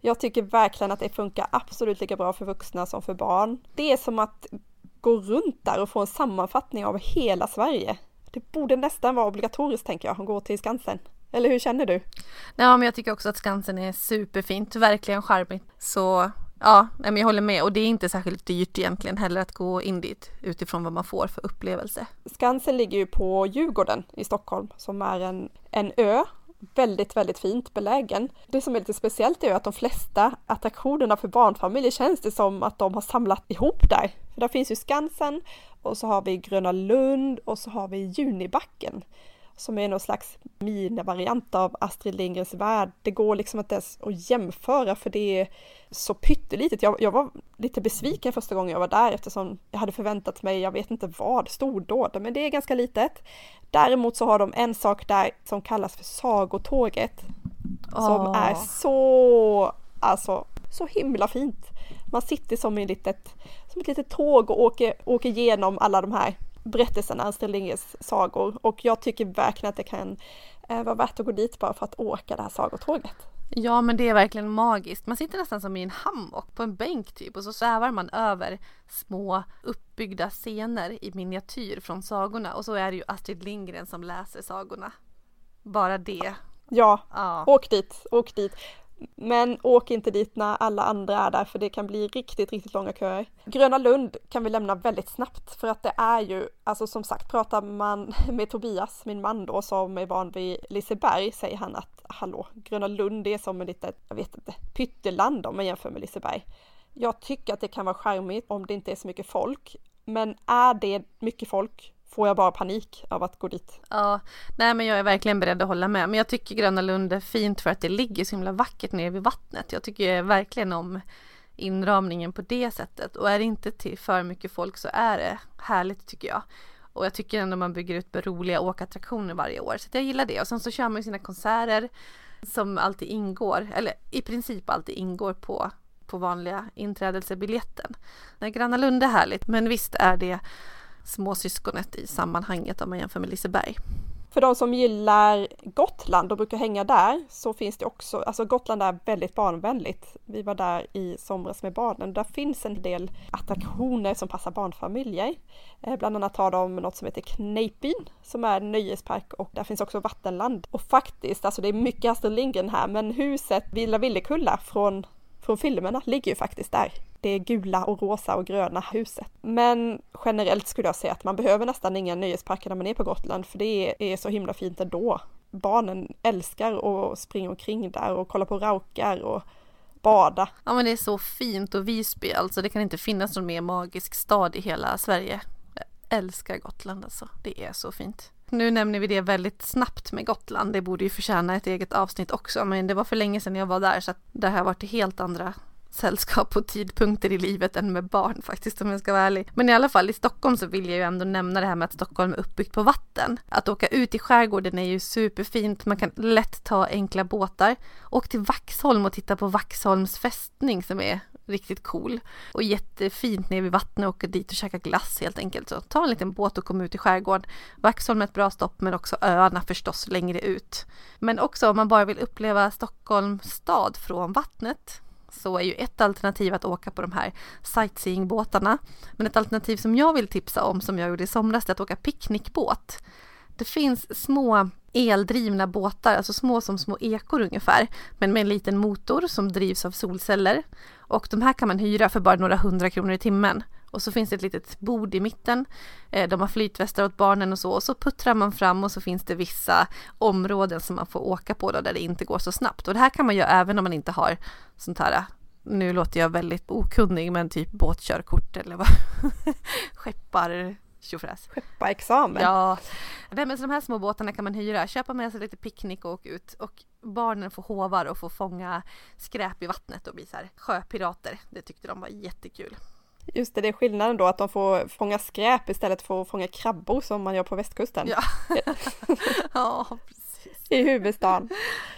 Jag tycker verkligen att det funkar absolut lika bra för vuxna som för barn. Det är som att gå runt där och få en sammanfattning av hela Sverige. Det borde nästan vara obligatoriskt tänker jag, att gå till Skansen. Eller hur känner du? Ja, men jag tycker också att Skansen är superfint, verkligen charmigt. Så Ja, men jag håller med och det är inte särskilt dyrt egentligen heller att gå in dit utifrån vad man får för upplevelse. Skansen ligger ju på Djurgården i Stockholm som är en, en ö väldigt, väldigt fint belägen. Det som är lite speciellt är att de flesta attraktionerna för barnfamiljer känns det som att de har samlat ihop där. För där finns ju Skansen och så har vi Gröna Lund och så har vi Junibacken som är någon slags minivariant av Astrid Lindgrens värld. Det går liksom inte ens att jämföra för det är så pyttelitet. Jag, jag var lite besviken första gången jag var där eftersom jag hade förväntat mig, jag vet inte vad, stordåd, men det är ganska litet. Däremot så har de en sak där som kallas för Sagotåget. Oh. Som är så, alltså, så himla fint. Man sitter som, i litet, som ett litet tåg och åker, åker igenom alla de här berättelserna, Astrid Lindgrens sagor. Och jag tycker verkligen att det kan eh, vara värt att gå dit bara för att åka det här sagotåget. Ja men det är verkligen magiskt. Man sitter nästan som i en hammock på en bänk typ och så svävar man över små uppbyggda scener i miniatyr från sagorna och så är det ju Astrid Lindgren som läser sagorna. Bara det. Ja, ja. åk dit, åk dit. Men åk inte dit när alla andra är där för det kan bli riktigt, riktigt långa köer. Gröna Lund kan vi lämna väldigt snabbt för att det är ju, alltså som sagt, pratar man med Tobias, min man då, som är van vid Liseberg, säger han att hallå, Gröna Lund är som ett litet, jag vet inte, pytteland om man jämför med Liseberg. Jag tycker att det kan vara charmigt om det inte är så mycket folk, men är det mycket folk får jag bara panik av att gå dit. Ja, nej men jag är verkligen beredd att hålla med. Men jag tycker Gröna Lund är fint för att det ligger så himla vackert nere vid vattnet. Jag tycker verkligen om inramningen på det sättet. Och är det inte till för mycket folk så är det härligt tycker jag. Och jag tycker ändå man bygger ut med roliga åkattraktioner varje år. Så jag gillar det. Och sen så kör man ju sina konserter som alltid ingår, eller i princip alltid ingår på, på vanliga inträdelsebiljetten. Gröna Lund är härligt, men visst är det småsyskonet i sammanhanget om man jämför med Liseberg. För de som gillar Gotland och brukar hänga där så finns det också, alltså Gotland är väldigt barnvänligt. Vi var där i somras med barnen. Där finns en del attraktioner som passar barnfamiljer. Eh, bland annat har de något som heter Kneippbyn som är en nöjespark och där finns också vattenland. Och faktiskt, alltså det är mycket Astrid Lindgren här, men huset Villa Villekulla från, från filmerna ligger ju faktiskt där det gula och rosa och gröna huset. Men generellt skulle jag säga att man behöver nästan inga nöjesparker när man är på Gotland för det är så himla fint ändå. Barnen älskar att springa omkring där och kolla på raukar och bada. Ja men det är så fint och Visby alltså det kan inte finnas någon mer magisk stad i hela Sverige. Jag älskar Gotland alltså, det är så fint. Nu nämner vi det väldigt snabbt med Gotland. Det borde ju förtjäna ett eget avsnitt också, men det var för länge sedan jag var där så att det här varit helt andra sällskap och tidpunkter i livet än med barn faktiskt om jag ska vara ärlig. Men i alla fall i Stockholm så vill jag ju ändå nämna det här med att Stockholm är uppbyggt på vatten. Att åka ut i skärgården är ju superfint, man kan lätt ta enkla båtar. Åk till Vaxholm och titta på Vaxholms fästning som är riktigt cool. Och jättefint nere vid vattnet, åka dit och käka glass helt enkelt. Så ta en liten båt och kom ut i skärgården. Vaxholm är ett bra stopp men också öarna förstås längre ut. Men också om man bara vill uppleva Stockholms stad från vattnet så är ju ett alternativ att åka på de här sightseeingbåtarna. Men ett alternativ som jag vill tipsa om som jag gjorde i somras är att åka picknickbåt. Det finns små eldrivna båtar, alltså små som små ekor ungefär, men med en liten motor som drivs av solceller. Och de här kan man hyra för bara några hundra kronor i timmen. Och så finns det ett litet bord i mitten. Eh, de har flytvästar åt barnen och så. Och så puttrar man fram och så finns det vissa områden som man får åka på då, där det inte går så snabbt. Och det här kan man göra även om man inte har sånt här nu låter jag väldigt okunnig men typ båtkörkort eller vad skeppar tjofräs. Skepparexamen. Ja. Nej, men så de här små båtarna kan man hyra, köpa med sig lite picknick och åka ut och barnen får hovar och får fånga skräp i vattnet och bli så här sjöpirater. Det tyckte de var jättekul. Just det, det är skillnaden då att de får fånga skräp istället för att fånga krabbor som man gör på västkusten. Ja, ja precis. I huvudstaden.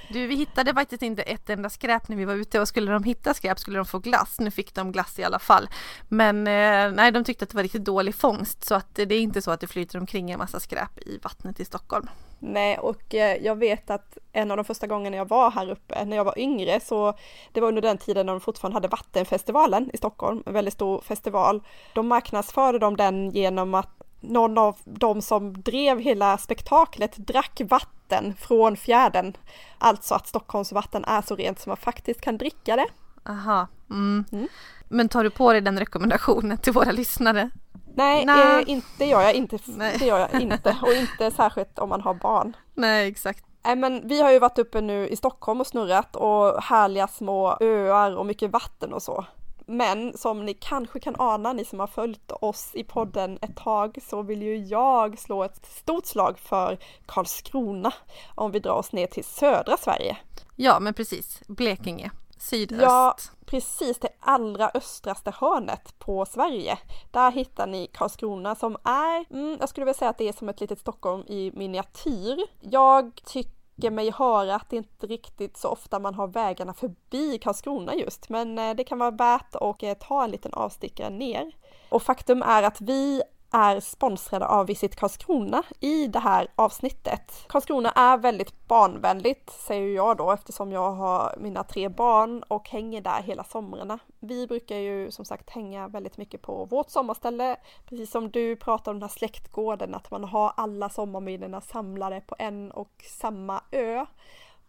Du, vi hittade faktiskt inte ett enda skräp när vi var ute och skulle de hitta skräp skulle de få glass. Nu fick de glass i alla fall. Men eh, nej, de tyckte att det var riktigt dålig fångst så att det är inte så att det flyter omkring en massa skräp i vattnet i Stockholm. Nej, och eh, jag vet att en av de första gångerna jag var här uppe, när jag var yngre, så det var under den tiden när de fortfarande hade Vattenfestivalen i Stockholm, en väldigt stor festival. De marknadsförde de den genom att någon av de som drev hela spektaklet drack vatten från fjärden. Alltså att Stockholms vatten är så rent som man faktiskt kan dricka det. Aha. Mm. Mm. Men tar du på dig den rekommendationen till våra lyssnare? Nej, Nej. Eh, inte gör jag inte. Nej. Det gör jag inte. Och inte särskilt om man har barn. Nej, exakt. Nej men vi har ju varit uppe nu i Stockholm och snurrat och härliga små öar och mycket vatten och så. Men som ni kanske kan ana, ni som har följt oss i podden ett tag, så vill ju jag slå ett stort slag för Karlskrona om vi drar oss ner till södra Sverige. Ja, men precis. Blekinge. Sydöst. Ja, precis det allra östraste hörnet på Sverige. Där hittar ni Karlskrona som är, mm, jag skulle vilja säga att det är som ett litet Stockholm i miniatyr. Jag tycker mig höra att det inte riktigt så ofta man har vägarna förbi Karlskrona just, men eh, det kan vara värt att eh, ta en liten avstickare ner. Och faktum är att vi är sponsrade av Visit Karlskrona i det här avsnittet. Karlskrona är väldigt barnvänligt, säger jag då, eftersom jag har mina tre barn och hänger där hela somrarna. Vi brukar ju som sagt hänga väldigt mycket på vårt sommarställe, precis som du pratar om den här släktgården, att man har alla sommarminnena samlade på en och samma ö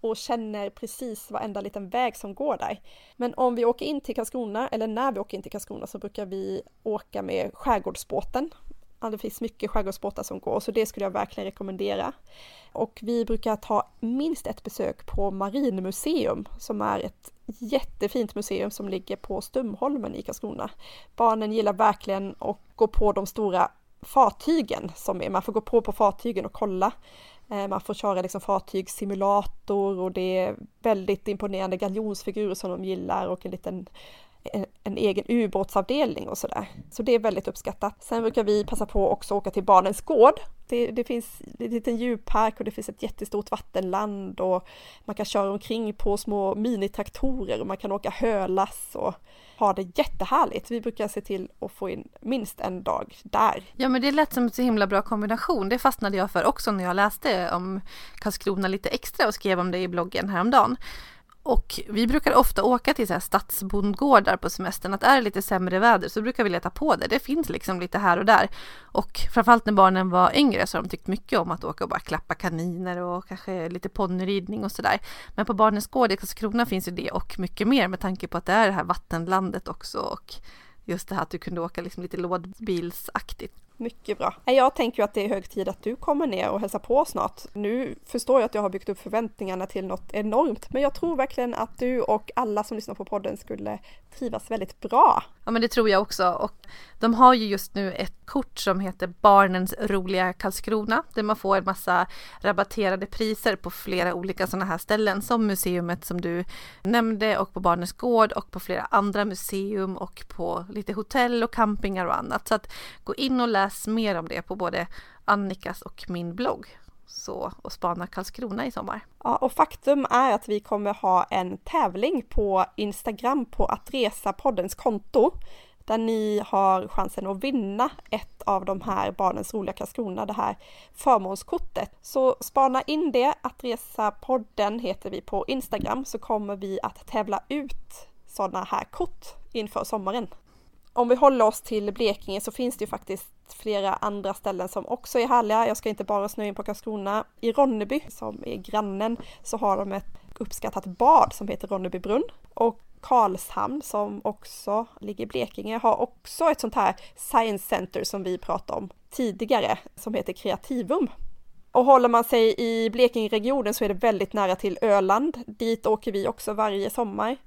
och känner precis varenda liten väg som går där. Men om vi åker in till Karlskrona, eller när vi åker in till Karlskrona, så brukar vi åka med skärgårdsbåten. Ja, det finns mycket skärgårdsbåtar som går, så det skulle jag verkligen rekommendera. Och vi brukar ta minst ett besök på Marinmuseum, som är ett jättefint museum som ligger på Stumholmen i Karlskrona. Barnen gillar verkligen att gå på de stora fartygen som är, man får gå på på fartygen och kolla. Eh, man får köra liksom fartygssimulator och det är väldigt imponerande galjonsfigurer som de gillar och en liten eh, en, egen ubåtsavdelning och sådär. Så det är väldigt uppskattat. Sen brukar vi passa på också att åka till Barnens Gård. Det, det finns en liten djurpark och det finns ett jättestort vattenland och man kan köra omkring på små minitraktorer och man kan åka hölass och ha det jättehärligt. Vi brukar se till att få in minst en dag där. Ja men det lät som en så himla bra kombination. Det fastnade jag för också när jag läste om Karlskrona lite extra och skrev om det i bloggen häromdagen. Och vi brukar ofta åka till så här stadsbondgårdar på semestern. Att är det lite sämre väder så brukar vi leta på det. Det finns liksom lite här och där. Och framförallt när barnen var yngre så har de tyckt mycket om att åka och bara klappa kaniner och kanske lite ponnyridning och sådär. Men på Barnens Gård i Karlskrona finns ju det och mycket mer med tanke på att det är det här vattenlandet också. Och just det här att du kunde åka liksom lite lådbilsaktigt. Mycket bra. Jag tänker ju att det är hög tid att du kommer ner och hälsar på snart. Nu förstår jag att jag har byggt upp förväntningarna till något enormt, men jag tror verkligen att du och alla som lyssnar på podden skulle trivas väldigt bra. Ja men det tror jag också och de har ju just nu ett kort som heter Barnens roliga Karlskrona där man får en massa rabatterade priser på flera olika sådana här ställen som museumet som du nämnde och på Barnens gård och på flera andra museum och på lite hotell och campingar och annat. Så att gå in och läs mer om det på både Annikas och min blogg. Så och spana Karlskrona i sommar. Ja, och faktum är att vi kommer ha en tävling på Instagram på att resa poddens konto där ni har chansen att vinna ett av de här Barnens roliga Karlskrona, det här förmånskortet. Så spana in det, att resa podden heter vi på Instagram, så kommer vi att tävla ut sådana här kort inför sommaren. Om vi håller oss till Blekinge så finns det ju faktiskt flera andra ställen som också är härliga. Jag ska inte bara snöa in på Karlskrona. I Ronneby, som är grannen, så har de ett uppskattat bad som heter Ronneby brunn. Och Karlshamn som också ligger i Blekinge har också ett sånt här science center som vi pratade om tidigare som heter Kreativum. Och håller man sig i Blekingeregionen så är det väldigt nära till Öland. Dit åker vi också varje sommar.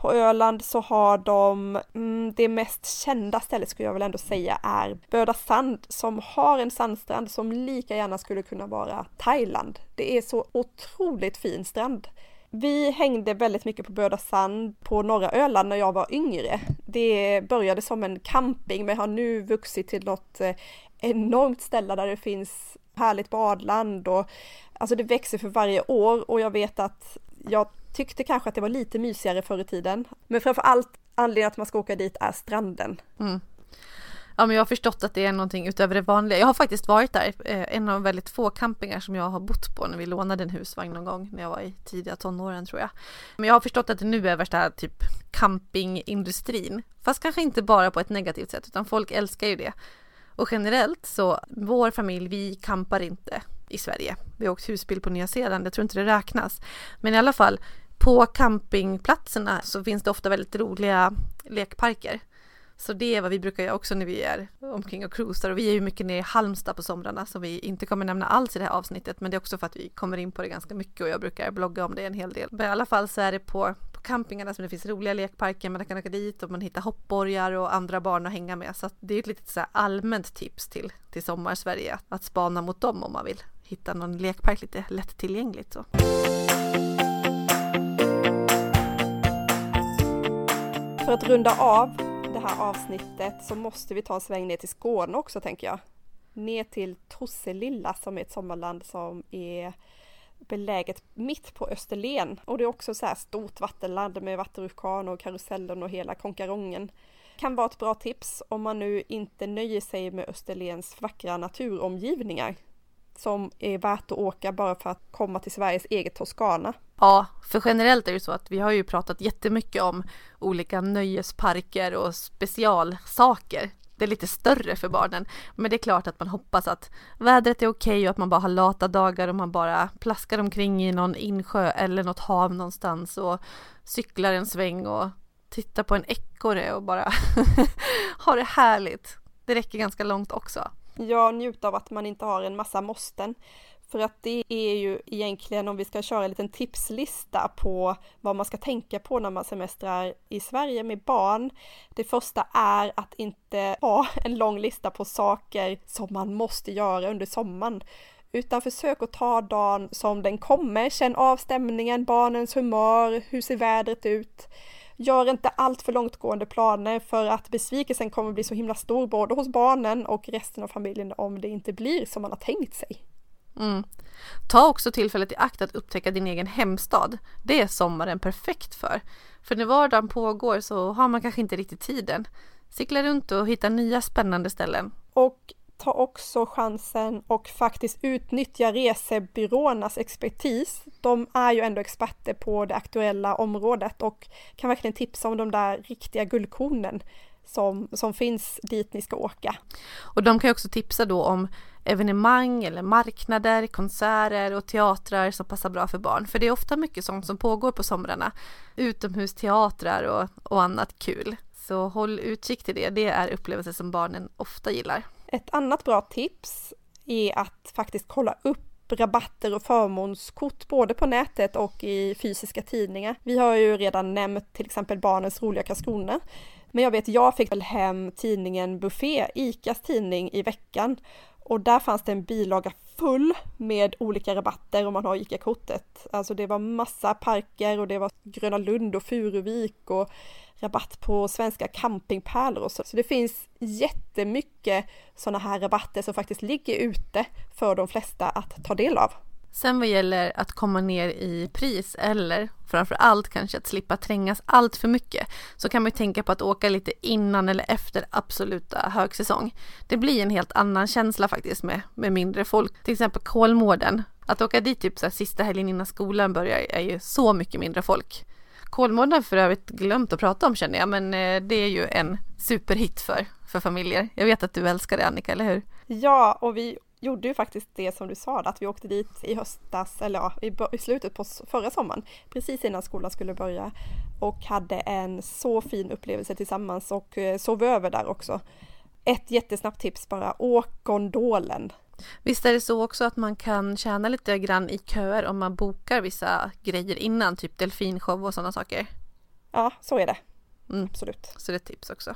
På Öland så har de, mm, det mest kända stället skulle jag väl ändå säga är Böda Sand som har en sandstrand som lika gärna skulle kunna vara Thailand. Det är så otroligt fin strand. Vi hängde väldigt mycket på Böda Sand på norra Öland när jag var yngre. Det började som en camping men har nu vuxit till något eh, enormt ställe där det finns härligt badland och alltså det växer för varje år och jag vet att jag tyckte kanske att det var lite mysigare förr i tiden. Men framför allt anledningen att man ska åka dit är stranden. Mm. Ja men jag har förstått att det är någonting utöver det vanliga. Jag har faktiskt varit där, eh, en av väldigt få campingar som jag har bott på när vi lånade en husvagn någon gång när jag var i tidiga tonåren tror jag. Men jag har förstått att det nu är värsta typ campingindustrin. Fast kanske inte bara på ett negativt sätt utan folk älskar ju det. Och generellt så, vår familj, vi campar inte i Sverige. Vi har åkt husbil på Nya Zeeland, jag tror inte det räknas. Men i alla fall, på campingplatserna så finns det ofta väldigt roliga lekparker. Så det är vad vi brukar göra också när vi är omkring och cruisar och vi är ju mycket nere i Halmstad på somrarna som vi inte kommer nämna alls i det här avsnittet men det är också för att vi kommer in på det ganska mycket och jag brukar blogga om det en hel del. Men i alla fall så är det på, på campingarna som det finns roliga lekparker, man kan åka dit och man hittar hoppborgar och andra barn att hänga med. Så att det är ett litet så allmänt tips till, till sommar-Sverige att, att spana mot dem om man vill hitta någon lekpark lite lättillgängligt. Så. För att runda av det här avsnittet så måste vi ta en sväng ner till Skåne också tänker jag. Ner till Tosselilla som är ett sommarland som är beläget mitt på Österlen och det är också så här stort vattenland med vattenrutschkana och karusellen och hela konkarongen. Kan vara ett bra tips om man nu inte nöjer sig med Österlens vackra naturomgivningar som är värt att åka bara för att komma till Sveriges eget Toscana. Ja, för generellt är det så att vi har ju pratat jättemycket om olika nöjesparker och specialsaker. Det är lite större för barnen, men det är klart att man hoppas att vädret är okej och att man bara har lata dagar och man bara plaskar omkring i någon insjö eller något hav någonstans och cyklar en sväng och tittar på en ekorre och bara har det härligt. Det räcker ganska långt också. Ja, njuta av att man inte har en massa måsten. För att det är ju egentligen om vi ska köra en liten tipslista på vad man ska tänka på när man semestrar i Sverige med barn. Det första är att inte ha en lång lista på saker som man måste göra under sommaren. Utan försök att ta dagen som den kommer, känn av stämningen, barnens humör, hur ser vädret ut? Gör inte allt för långtgående planer för att besvikelsen kommer bli så himla stor både hos barnen och resten av familjen om det inte blir som man har tänkt sig. Mm. Ta också tillfället i akt att upptäcka din egen hemstad. Det är sommaren perfekt för. För när vardagen pågår så har man kanske inte riktigt tiden. Cykla runt och hitta nya spännande ställen. Och ta också chansen och faktiskt utnyttja resebyråernas expertis. De är ju ändå experter på det aktuella området och kan verkligen tipsa om de där riktiga guldkornen som, som finns dit ni ska åka. Och de kan ju också tipsa då om evenemang eller marknader, konserter och teatrar som passar bra för barn. För det är ofta mycket sånt som pågår på somrarna. Utomhusteatrar och, och annat kul. Så håll utkik till det. Det är upplevelser som barnen ofta gillar. Ett annat bra tips är att faktiskt kolla upp rabatter och förmånskort både på nätet och i fysiska tidningar. Vi har ju redan nämnt till exempel Barnens roliga Karlskrona. Men jag vet, jag fick väl hem tidningen Buffé, ICAs tidning, i veckan och där fanns det en bilaga full med olika rabatter om man har ICA-kortet. Alltså det var massa parker och det var Gröna Lund och Furuvik och rabatt på svenska campingpärlor och så. Så det finns jättemycket sådana här rabatter som faktiskt ligger ute för de flesta att ta del av. Sen vad gäller att komma ner i pris eller framför allt kanske att slippa trängas allt för mycket så kan man tänka på att åka lite innan eller efter absoluta högsäsong. Det blir en helt annan känsla faktiskt med, med mindre folk. Till exempel Kolmården. Att åka dit typ så här, sista helgen innan skolan börjar är ju så mycket mindre folk. Kolmården har för övrigt glömt att prata om känner jag men eh, det är ju en superhit för, för familjer. Jag vet att du älskar det Annika, eller hur? Ja, och vi gjorde ju faktiskt det som du sa, att vi åkte dit i höstas, eller ja, i, i slutet på förra sommaren, precis innan skolan skulle börja och hade en så fin upplevelse tillsammans och eh, sov över där också. Ett jättesnabbt tips bara, åk gondolen. Visst är det så också att man kan tjäna lite grann i köer om man bokar vissa grejer innan, typ delfinshow och sådana saker? Ja, så är det. Mm. Absolut. Så det är ett tips också.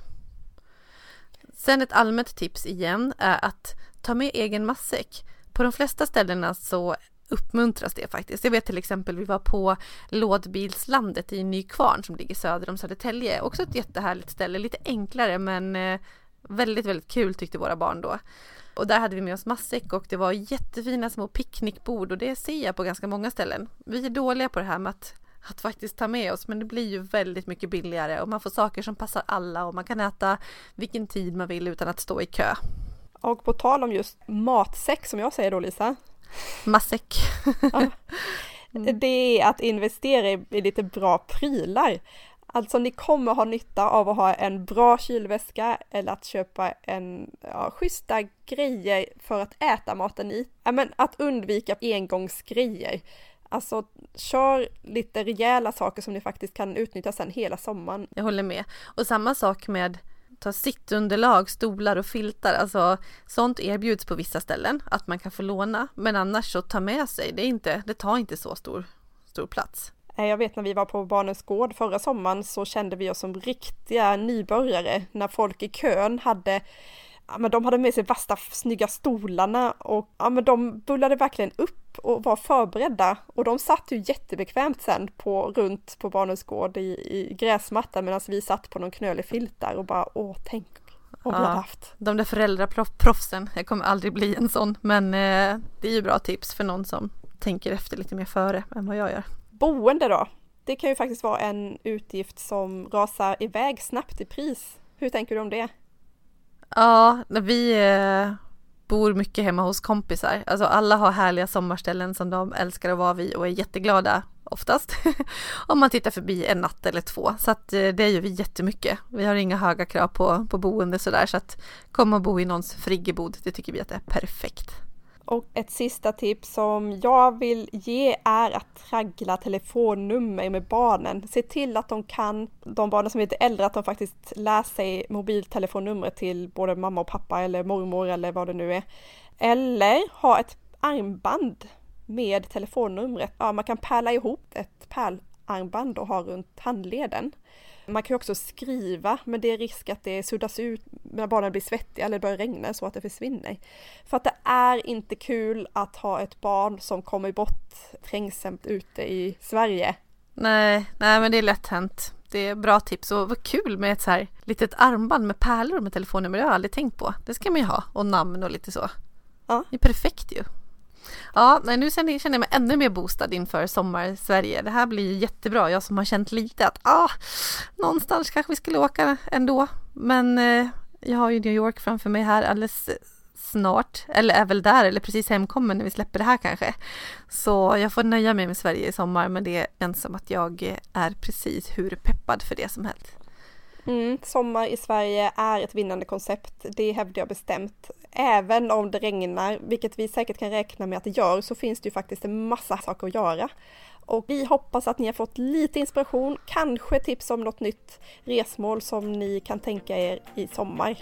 Sen ett allmänt tips igen är att ta med egen matsäck. På de flesta ställena så uppmuntras det faktiskt. Jag vet till exempel vi var på Lådbilslandet i Nykvarn som ligger söder om Södertälje. Också ett jättehärligt ställe, lite enklare men eh, väldigt, väldigt kul tyckte våra barn då. Och där hade vi med oss matsäck och det var jättefina små picknickbord och det ser jag på ganska många ställen. Vi är dåliga på det här med att, att faktiskt ta med oss men det blir ju väldigt mycket billigare och man får saker som passar alla och man kan äta vilken tid man vill utan att stå i kö. Och på tal om just matsäck som jag säger då Lisa. Matsäck. ja, det är att investera i lite bra prylar. Alltså ni kommer ha nytta av att ha en bra kylväska eller att köpa en ja, schyssta grejer för att äta maten i. Ja, men att undvika engångsgrejer. Alltså kör lite rejäla saker som ni faktiskt kan utnyttja sen hela sommaren. Jag håller med. Och samma sak med ta sittunderlag, stolar och filtar. Alltså sånt erbjuds på vissa ställen att man kan få låna. Men annars så ta med sig. Det, är inte, det tar inte så stor, stor plats. Jag vet när vi var på Barnens Gård förra sommaren så kände vi oss som riktiga nybörjare när folk i kön hade ja, men de hade med sig värsta snygga stolarna och ja, men de bullade verkligen upp och var förberedda och de satt ju jättebekvämt sen på runt på Barnens Gård i, i gräsmattan medan vi satt på någon knölig filt där och bara åh tänk om vi ja, hade haft. De där föräldraproffsen, jag kommer aldrig bli en sån men eh, det är ju bra tips för någon som tänker efter lite mer före än vad jag gör. Boende då? Det kan ju faktiskt vara en utgift som rasar iväg snabbt i pris. Hur tänker du om det? Ja, vi eh, bor mycket hemma hos kompisar. Alltså alla har härliga sommarställen som de älskar att vara vid och är jätteglada oftast. Om man tittar förbi en natt eller två. Så att eh, det gör vi jättemycket. Vi har inga höga krav på, på boende sådär. Så att komma och bo i någons friggebod, det tycker vi att det är perfekt. Och ett sista tips som jag vill ge är att traggla telefonnummer med barnen. Se till att de kan, de barnen som är lite äldre, att de faktiskt lär sig mobiltelefonnumret till både mamma och pappa eller mormor eller vad det nu är. Eller ha ett armband med telefonnumret. Ja, man kan pärla ihop ett pärlarmband och ha runt handleden. Man kan också skriva, men det är risk att det suddas ut när barnen blir svettiga eller börjar regna så att det försvinner. För att det är inte kul att ha ett barn som kommer bort trängsamt ute i Sverige. Nej, nej men det är lätt hänt. Det är bra tips och vad kul med ett så här litet armband med pärlor med telefonnummer. Det har jag aldrig tänkt på. Det ska man ju ha och namn och lite så. Ja. Det är perfekt ju. Ja, nej, nu känner jag mig ännu mer boostad inför sommar-Sverige. Det här blir jättebra. Jag som har känt lite att ah, någonstans kanske vi skulle åka ändå. Men eh, jag har ju New York framför mig här alldeles snart, eller är väl där eller precis hemkommen när vi släpper det här kanske. Så jag får nöja mig med Sverige i sommar men det är som att jag är precis hur peppad för det som helst. Mm, sommar i Sverige är ett vinnande koncept, det hävdar jag bestämt. Även om det regnar, vilket vi säkert kan räkna med att det gör, så finns det ju faktiskt en massa saker att göra. Och vi hoppas att ni har fått lite inspiration, kanske tips om något nytt resmål som ni kan tänka er i sommar.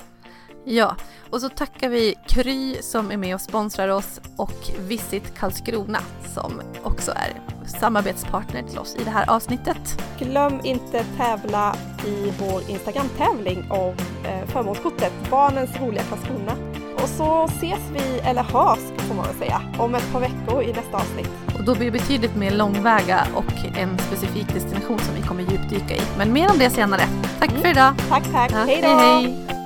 Ja, och så tackar vi Kry som är med och sponsrar oss och Visit Karlskrona som också är samarbetspartner till oss i det här avsnittet. Glöm inte tävla i vår Instagram-tävling om eh, förmånskortet Barnens roliga Karlskrona. Och så ses vi, eller hörs får man väl säga, om ett par veckor i nästa avsnitt. Och då blir det betydligt mer långväga och en specifik destination som vi kommer djupdyka i. Men mer om det senare. Tack mm. för idag! Tack, tack! Ja, hej då! Hej, hej.